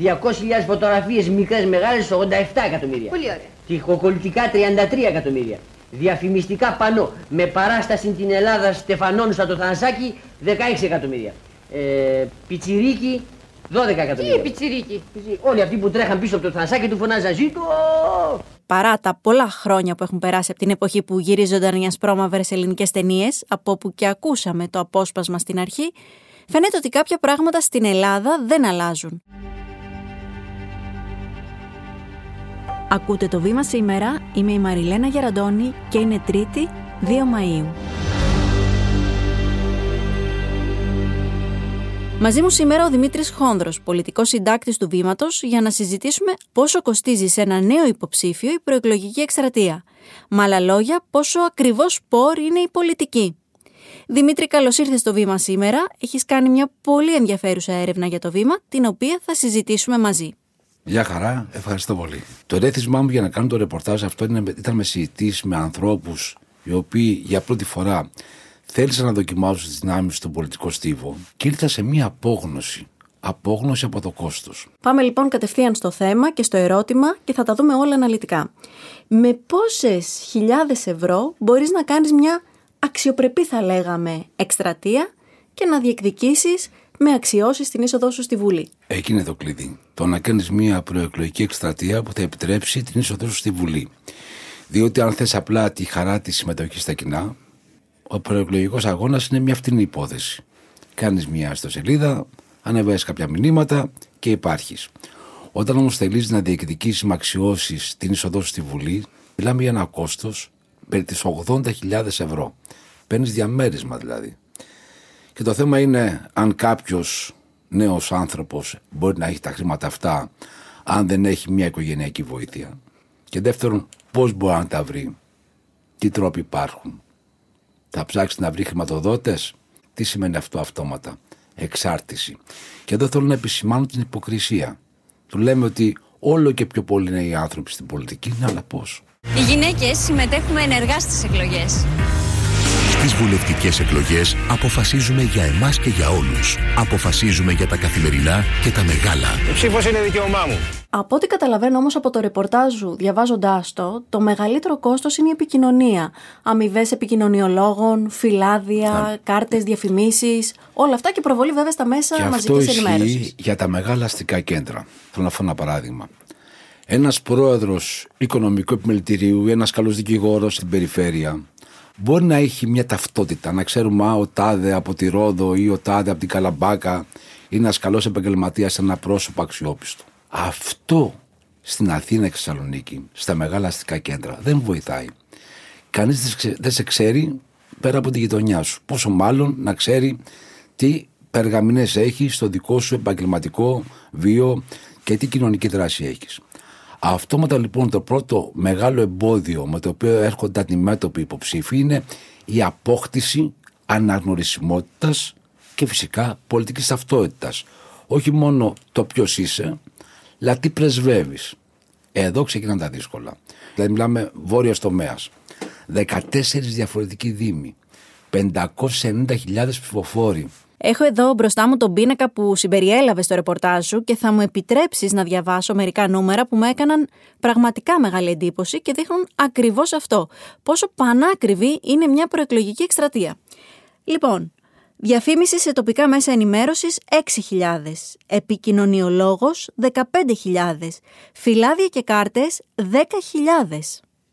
200.000 φωτογραφίες μικρές μεγάλες 87 εκατομμύρια. Πολύ ωραία. Τοιχοκολλητικά 33 εκατομμύρια. Διαφημιστικά πανό με παράσταση την Ελλάδα στεφανώνουσα το Θανασάκι 16 εκατομμύρια. Ε, πιτσιρίκι 12 Τι εκατομμύρια. πιτσιρίκι; Όλοι αυτοί που τρέχαν πίσω από το Θανασάκι του φωνάζαν ζήτω. Παρά τα πολλά χρόνια που έχουν περάσει από την εποχή που γυρίζονταν οι ασπρόμαυρες ελληνικές ταινίες, από όπου και ακούσαμε το απόσπασμα στην αρχή, φαίνεται ότι κάποια πράγματα στην Ελλάδα δεν αλλάζουν. Ακούτε το βήμα σήμερα, είμαι η Μαριλένα Γεραντώνη και είναι Τρίτη 2 Μαΐου. Μαζί μου σήμερα ο Δημήτρης Χόνδρος, πολιτικός συντάκτης του Βήματος, για να συζητήσουμε πόσο κοστίζει σε ένα νέο υποψήφιο η προεκλογική εκστρατεία. Με άλλα λόγια, πόσο ακριβώς σπόρ είναι η πολιτική. Δημήτρη, καλώς ήρθες στο Βήμα σήμερα. Έχεις κάνει μια πολύ ενδιαφέρουσα έρευνα για το Βήμα, την οποία θα συζητήσουμε μαζί. Γεια χαρά, ευχαριστώ πολύ. Το ρέθισμά μου για να κάνω το ρεπορτάζ αυτό είναι, ήταν με συζητήσεις με ανθρώπους οι οποίοι για πρώτη φορά θέλησαν να δοκιμάσουν τις δυνάμεις στον πολιτικό στίβο και ήρθα σε μία απόγνωση. Απόγνωση από το κόστος. Πάμε λοιπόν κατευθείαν στο θέμα και στο ερώτημα και θα τα δούμε όλα αναλυτικά. Με πόσες χιλιάδες ευρώ μπορείς να κάνεις μια αξιοπρεπή θα λέγαμε εκστρατεία και να διεκδικήσεις με αξιώσεις την είσοδό σου στη Βουλή. Εκεί είναι το κλειδί. Το να κάνεις μία προεκλογική εκστρατεία που θα επιτρέψει την είσοδό σου στη Βουλή. Διότι αν θες απλά τη χαρά της συμμετοχής στα κοινά, ο προεκλογικός αγώνας είναι μια φτηνή υπόθεση. Κάνεις μια ιστοσελίδα, ανεβάζεις κάποια μηνύματα και υπάρχεις. Όταν όμως θελείς να διεκδικήσεις με αξιώσεις την είσοδό σου στη Βουλή, μιλάμε για ένα κόστος περί τι 80.000 ευρώ. Παίρνεις διαμέρισμα δηλαδή. Και το θέμα είναι αν κάποιος νέος άνθρωπος μπορεί να έχει τα χρήματα αυτά, αν δεν έχει μια οικογενειακή βοήθεια. Και δεύτερον, πώς μπορεί να τα βρει, τι τρόποι υπάρχουν. Θα ψάξει να βρει χρηματοδότες, τι σημαίνει αυτό αυτόματα; Εξάρτηση. Και εδώ θέλω να επισημάνω την υποκρισία. Του λέμε ότι όλο και πιο πολλοί είναι οι άνθρωποι στην πολιτική, ναι, αλλά πώς. Οι γυναίκες συμμετέχουμε ενεργά στις εκλογές. Στις βουλευτικές εκλογές αποφασίζουμε για εμάς και για όλους. Αποφασίζουμε για τα καθημερινά και τα μεγάλα. Η ψήφος είναι δικαίωμά μου. Από ό,τι καταλαβαίνω όμως από το ρεπορτάζ σου, διαβάζοντάς το, το μεγαλύτερο κόστος είναι η επικοινωνία. Αμοιβές επικοινωνιολόγων, φυλάδια, κάρτες διαφημίσεις, όλα αυτά και προβολή βέβαια στα μέσα Και αυτό μαζικής ισχύει ενημέρωσης. για τα μεγάλα αστικά κέντρα. Θέλω να φέρω ένα παράδειγμα. Ένας πρόεδρος οικονομικού επιμελητηρίου ή ένας καλός δικηγόρος στην περιφέρεια μπορεί να έχει μια ταυτότητα. Να ξέρουμε, α, ο τάδε από τη Ρόδο ή ο τάδε από την Καλαμπάκα είναι ένας καλός επαγγελματίας, ένα πρόσωπο αξιόπιστο. Αυτό στην Αθήνα και Θεσσαλονίκη, στα μεγάλα αστικά κέντρα, δεν βοηθάει. Κανείς δεν σε ξε- δεν σε ξέρει πέρα από τη γειτονιά σου. Πόσο μάλλον να ξέρει τι περγαμηνές έχεις στο δικό σου επαγγελματικό βίο και τι κοινωνική δράση έχεις. Αυτόματα λοιπόν το πρώτο μεγάλο εμπόδιο με το οποίο έρχονται αντιμέτωποι υποψήφοι είναι η απόκτηση αναγνωρισιμότητας και φυσικά πολιτικής ταυτότητας. Όχι μόνο το ποιος είσαι, αλλά τι πρεσβεύεις. Εδώ ξεκινάνε τα δύσκολα. Δηλαδή μιλάμε βόρειος τομέας. 14 διαφορετικοί δήμοι. 590.000 ψηφοφόροι. Έχω εδώ μπροστά μου τον πίνακα που συμπεριέλαβες στο ρεπορτάζ σου και θα μου επιτρέψεις να διαβάσω μερικά νούμερα που με έκαναν πραγματικά μεγάλη εντύπωση και δείχνουν ακριβώς αυτό. Πόσο πανάκριβη είναι μια προεκλογική εκστρατεία. Λοιπόν, διαφήμιση σε τοπικά μέσα ενημέρωσης 6.000, επικοινωνιολόγος 15.000, φυλάδια και κάρτες 10.000.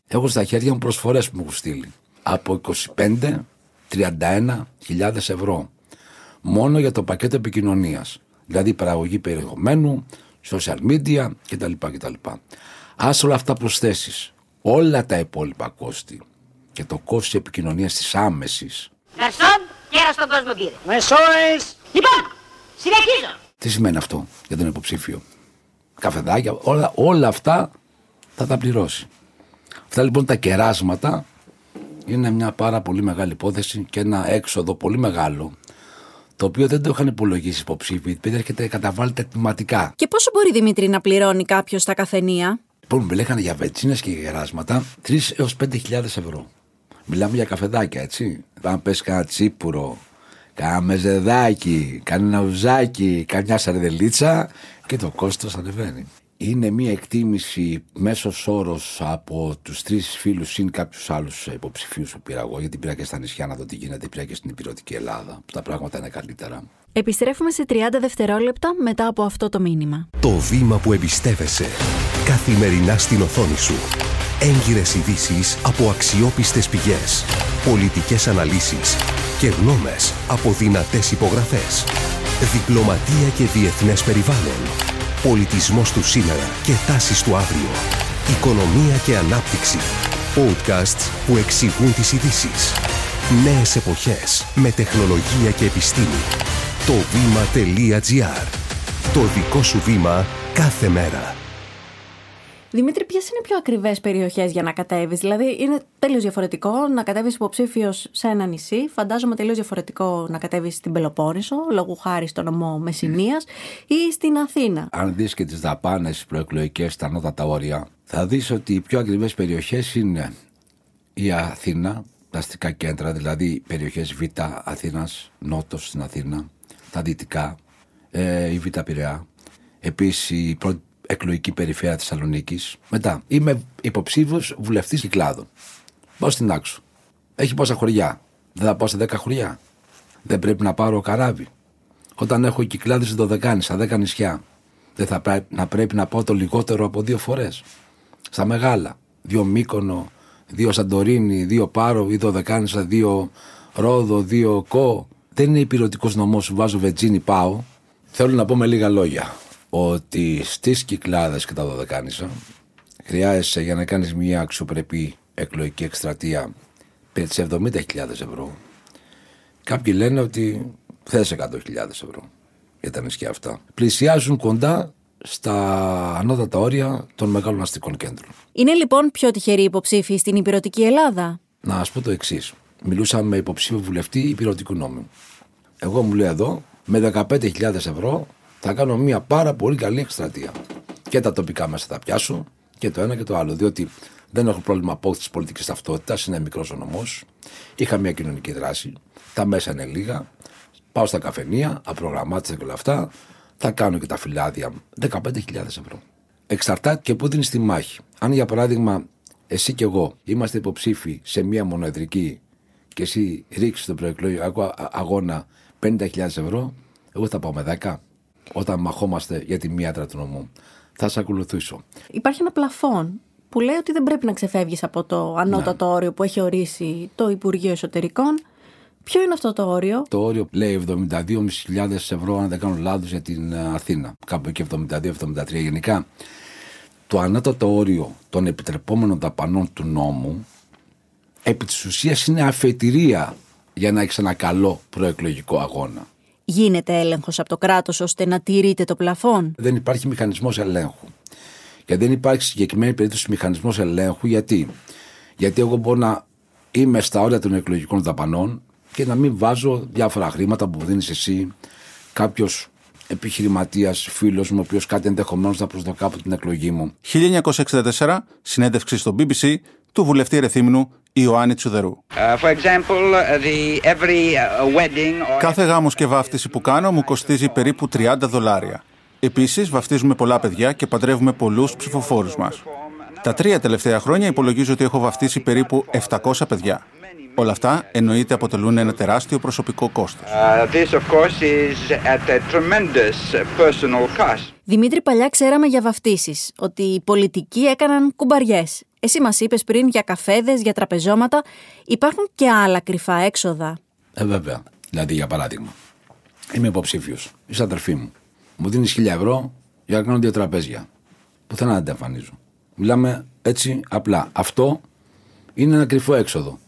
Έχω στα χέρια μου προσφορές που μου έχουν στείλει. Από 25-31 ευρώ. Μόνο για το πακέτο επικοινωνίας. Δηλαδή παραγωγή περιεχομένου, social media κτλ. κτλ. Ας όλα αυτά προσθέσεις. Όλα τα υπόλοιπα κόστη και το κόστος επικοινωνίας της άμεσης. Γαρσόν, κέρας στον κόσμο πήρε. Μεσόες. Λοιπόν, συνεχίζω. Τι σημαίνει αυτό για τον υποψήφιο; Καφεδάκια, όλα, όλα αυτά θα τα πληρώσει. Αυτά λοιπόν τα κεράσματα είναι μια πάρα πολύ μεγάλη υπόθεση και ένα έξοδο πολύ μεγάλο το οποίο δεν το είχαν υπολογίσει οι υποψήφοι, επειδή έρχεται καταβάλλεται τμηματικά. Και πόσο μπορεί Δημήτρη να πληρώνει κάποιος τα καφενεία. Λοιπόν, με λέγανε για βενζίνες και για κεράσματα 3 έω 5.000 ευρώ. Μιλάμε για καφεδάκια, έτσι. Αν πες κανένα τσίπουρο, Κάνα μεζεδάκι, κανένα ουζάκι, καμιά σαρδελίτσα και το κόστος ανεβαίνει. Είναι μια εκτίμηση μέσος όρος από τους τρεις φίλους συν κάποιους άλλους υποψηφίους που πήρα εγώ, γιατί πήρα και στα νησιά να δω τι γίνεται, πήρα και στην υπηρετική Ελλάδα, που τα πράγματα είναι καλύτερα. Επιστρέφουμε σε 30 δευτερόλεπτα μετά από αυτό το μήνυμα. Το βήμα που εμπιστεύεσαι. Καθημερινά στην οθόνη σου. Έγκυρες ειδήσεις από αξιόπιστες πηγές. Πολιτικές αναλύσεις και γνώμες από δυνατές υπογραφές. Διπλωματία και διεθνές περιβάλλον. Πολιτισμός του σήμερα και τάσεις του αύριο. Οικονομία και ανάπτυξη. Podcasts που εξηγούν τις ειδήσεις. Νέες εποχές με τεχνολογία και επιστήμη. Το βήμα.gr. Το δικό σου βήμα κάθε μέρα. Δημήτρη, ποιες είναι πιο ακριβές περιοχές για να κατέβεις, Δηλαδή, είναι τελείως διαφορετικό να κατέβεις υποψήφιος σε ένα νησί. Φαντάζομαι τελείως διαφορετικό να κατέβεις στην Πελοπόννησο, λόγω χάρη στο νομό Μεσσηνίας, ή στην Αθήνα. Αν δεις και τις δαπάνες προεκλογικές στα ανώτατα όρια, θα δεις ότι οι πιο ακριβές περιοχές είναι η Αθήνα, τα αστικά κέντρα, δηλαδή περιοχές Β Αθήνας, Νότος στην Αθήνα, τα δυτικά, ε, η Β Πειραιά. Επίσης η πρώτη εκλογική περιφέρεια Θεσσαλονίκης. Μετά, είμαι υποψήφιος βουλευτής Κυκλάδων. Πάω στην Άξο. Έχει πόσα χωριά. Δεν θα πάω σε 10 χωριά. Δεν πρέπει να πάρω καράβι. Όταν έχω κυκλάδες σε δωδεκάνη, στα 10 νησιά, δεν θα πρέπει να, πρέπει να πάω το λιγότερο από δύο φορές. Στα μεγάλα. Δύο Μύκονο, δύο Σαντορίνη, δύο Πάρο, ή δωδεκάνησα, δύο Ρόδο, δύο Κο. Δεν είναι υπηρετικός νομός που βάζω βετζίνη, πάω. Θέλω να πω με λίγα λόγια ότι στις Κυκλάδες και τα Δωδεκάνησα χρειάζεσαι για να κάνεις μια αξιοπρεπή εκλογική εκστρατεία περί 70.000 ευρώ. Κάποιοι λένε ότι θες 100.000 ευρώ για τα νησιά αυτά. Πλησιάζουν κοντά στα ανώτατα όρια των μεγάλων αστικών κέντρων. Είναι λοιπόν πιο τυχεροί υποψήφοι στην υπηρετική Ελλάδα; Να σα πω το εξής. Μιλούσα με υποψήφιο βουλευτή υπηρετικού νόμου. Εγώ μου λέει εδώ, με 15.000 ευρώ θα κάνω μια πάρα πολύ καλή εκστρατεία. Και τα τοπικά μέσα θα πιάσω και το ένα και το άλλο. Διότι δεν έχω πρόβλημα απόκτηση πολιτικής ταυτότητας, είναι μικρός ο νομός. Είχα μια κοινωνική δράση. Τα μέσα είναι λίγα. Πάω στα καφενεία, απρογραμμάτισα και όλα αυτά. Θα κάνω και τα φυλάδια μου. 15.000 ευρώ. Εξαρτάται και πού δίνεις τη μάχη. Αν για παράδειγμα εσύ και εγώ είμαστε υποψήφοι σε μια μονοεδρική και εσύ ρίξεις τον προεκλογικό αγώνα 50.000 ευρώ, εγώ θα πάω με 10 όταν μαχόμαστε για τη μίατρα του νομού. Θα σε ακολουθήσω. Υπάρχει ένα πλαφόν που λέει ότι δεν πρέπει να ξεφεύγεις από το ανώτατο ναι. όριο που έχει ορίσει το Υπουργείο Εσωτερικών. Ποιο είναι αυτό το όριο; Το όριο λέει 72.500 ευρώ, αν δεν κάνω λάθος, για την ε, Αθήνα. Κάπου εκεί 72-73. Γενικά, το ανώτατο όριο των επιτρεπόμενων δαπανών του νόμου επί της ουσίας είναι αφετηρία για να έχει ένα καλό προεκλογικό αγώνα. Γίνεται έλεγχος από το κράτος ώστε να τηρείται το πλαφόν; Δεν υπάρχει μηχανισμός ελέγχου. Και δεν υπάρχει συγκεκριμένη περίπτωση μηχανισμός ελέγχου γιατί; Γιατί εγώ μπορώ να είμαι στα όρια των εκλογικών δαπανών και να μην βάζω διάφορα χρήματα που δίνεις εσύ, κάποιος επιχειρηματίας, φίλος μου, ο οποίος κάτι ενδεχομένως θα προσδοκά από την εκλογή μου. 1964, συνέντευξη στο BBC του βουλευτή Ερεθύμνου Ιωάννη Τσουδερού. Uh, example, the every uh, wedding or... Κάθε γάμος και βάφτιση που κάνω μου κοστίζει περίπου 30 δολάρια. Επίσης, βαφτίζουμε πολλά παιδιά και παντρεύουμε πολλούς ψηφοφόρους μας. Τα τρία τελευταία χρόνια υπολογίζω ότι έχω βαφτίσει περίπου 700 παιδιά. Όλα αυτά εννοείται αποτελούν ένα τεράστιο προσωπικό κόστος. Δημήτρη, παλιά ξέραμε για βαφτίσεις, ότι οι πολιτικοί έκαναν κουμπαριές. Εσύ μας είπες πριν για καφέδες, για τραπεζώματα. Υπάρχουν και άλλα κρυφά έξοδα. Ε, βέβαια. Δηλαδή, για παράδειγμα, είμαι υποψήφιος. Είσαι αδερφή μου. Μου δίνεις χίλια ευρώ για να κάνω δύο τραπέζια. Πουθενά δεν τα εμφανίζω. Μιλάμε έτσι απλά. Αυτό είναι ένα κρυφό έξοδο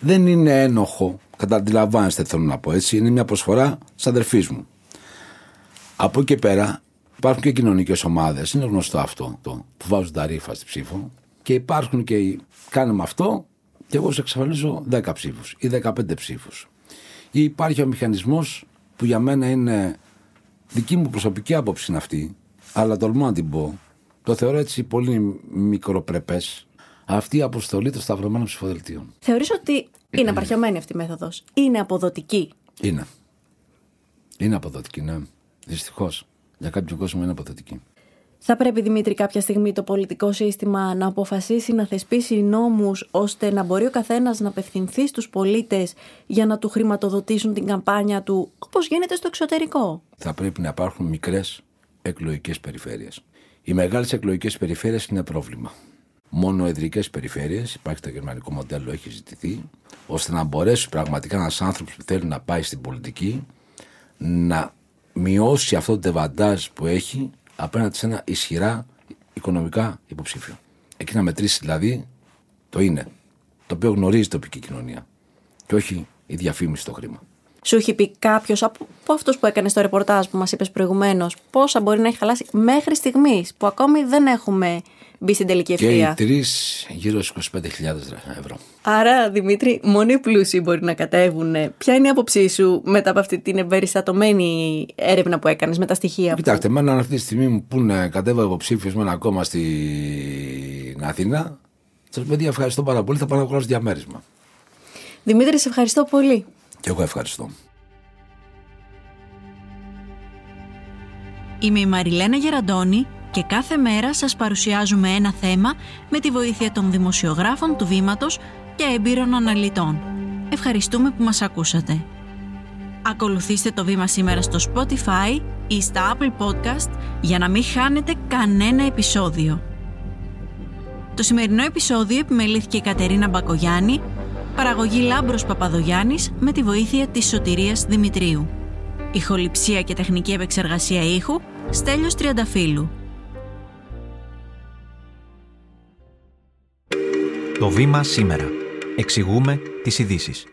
δεν είναι ένοχο. Καταλαβαίνετε, θέλω να πω έτσι. Είναι μια προσφορά της αδερφής μου. Από εκεί πέρα υπάρχουν και κοινωνικές ομάδες. Είναι γνωστό αυτό το, που βάζουν τα ρήφα στη ψήφο. Και υπάρχουν και κάνουμε αυτό και εγώ σε εξασφαλίζω 10 ψήφους ή 15 ψήφους. Ή υπάρχει ο μηχανισμός που για μένα είναι δική μου προσωπική άποψη είναι αυτή, αλλά τολμώ να την πω. Το θεωρώ έτσι πολύ μικροπρεπές αυτή η αποστολή των σταυρωμένων ψηφοδελτίων. Θεωρείς ότι είναι απαρχαιωμένη αυτή η μέθοδος; Είναι αποδοτική; Είναι. Είναι αποδοτική, ναι. Δυστυχώς. Για κάποιο κόσμο είναι αποδοτική. Θα πρέπει, Δημήτρη, κάποια στιγμή το πολιτικό σύστημα να αποφασίσει να θεσπίσει νόμους ώστε να μπορεί ο καθένας να απευθυνθεί στους πολίτες για να του χρηματοδοτήσουν την καμπάνια του, όπως γίνεται στο εξωτερικό. Θα πρέπει να υπάρχουν μικρές εκλογικές περιφέρειες. Οι μεγάλες εκλογικές περιφέρειες είναι πρόβλημα. Μόνο εδρικέ περιφέρειες, υπάρχει το γερμανικό μοντέλο, έχει ζητηθεί, ώστε να μπορέσει πραγματικά ένας άνθρωπος που θέλει να πάει στην πολιτική να μειώσει αυτό το τεβαντάζ που έχει απέναντι σε ένα ισχυρά οικονομικά υποψήφιο. Εκεί να μετρήσει δηλαδή το είναι, το οποίο γνωρίζει η τοπική κοινωνία και όχι η διαφήμιση στο χρήμα. Σου έχει πει κάποιος από, από αυτούς που έκανες το ρεπορτάζ που μας είπες προηγουμένως, πόσα μπορεί να έχει χαλάσει μέχρι στιγμής που ακόμη δεν έχουμε μπει στην τελική ευθεία. Και οι τρεις γύρω στου 25.000 ευρώ. Άρα, Δημήτρη, μόνο οι πλούσιοι μπορεί να κατέβουν. Ποια είναι η άποψή σου μετά από αυτή την εμπεριστατωμένη έρευνα που έκανες με τα στοιχεία που. Κοιτάξτε, εμένα αυτή τη στιγμή μου πούνε κατέβα υποψήφιος με ένα κόμμα στην Αθήνα. Σα παιδιά, ευχαριστώ πάρα πολύ. Θα πάω να αγοράσω διαμέρισμα. Δημήτρη, σε ευχαριστώ πολύ. Και εγώ ευχαριστώ. Είμαι η Μαριλένα Γεραντώνη και κάθε μέρα σας παρουσιάζουμε ένα θέμα με τη βοήθεια των δημοσιογράφων του Βήματος και έμπειρων αναλυτών. Ευχαριστούμε που μας ακούσατε. Ακολουθήστε το Βήμα σήμερα στο Spotify ή στα Apple Podcast για να μην χάνετε κανένα επεισόδιο. Το σημερινό επεισόδιο επιμελήθηκε η Κατερίνα Μπακογιάννη, παραγωγή Λάμπρος Παπαδογιάννης με τη βοήθεια της Σωτηρίας Δημητρίου. Ηχοληψία και τεχνική επεξεργασία ήχου Στέλιος Τριανταφύλου. Το βήμα σήμερα. Εξηγούμε τις ειδήσεις.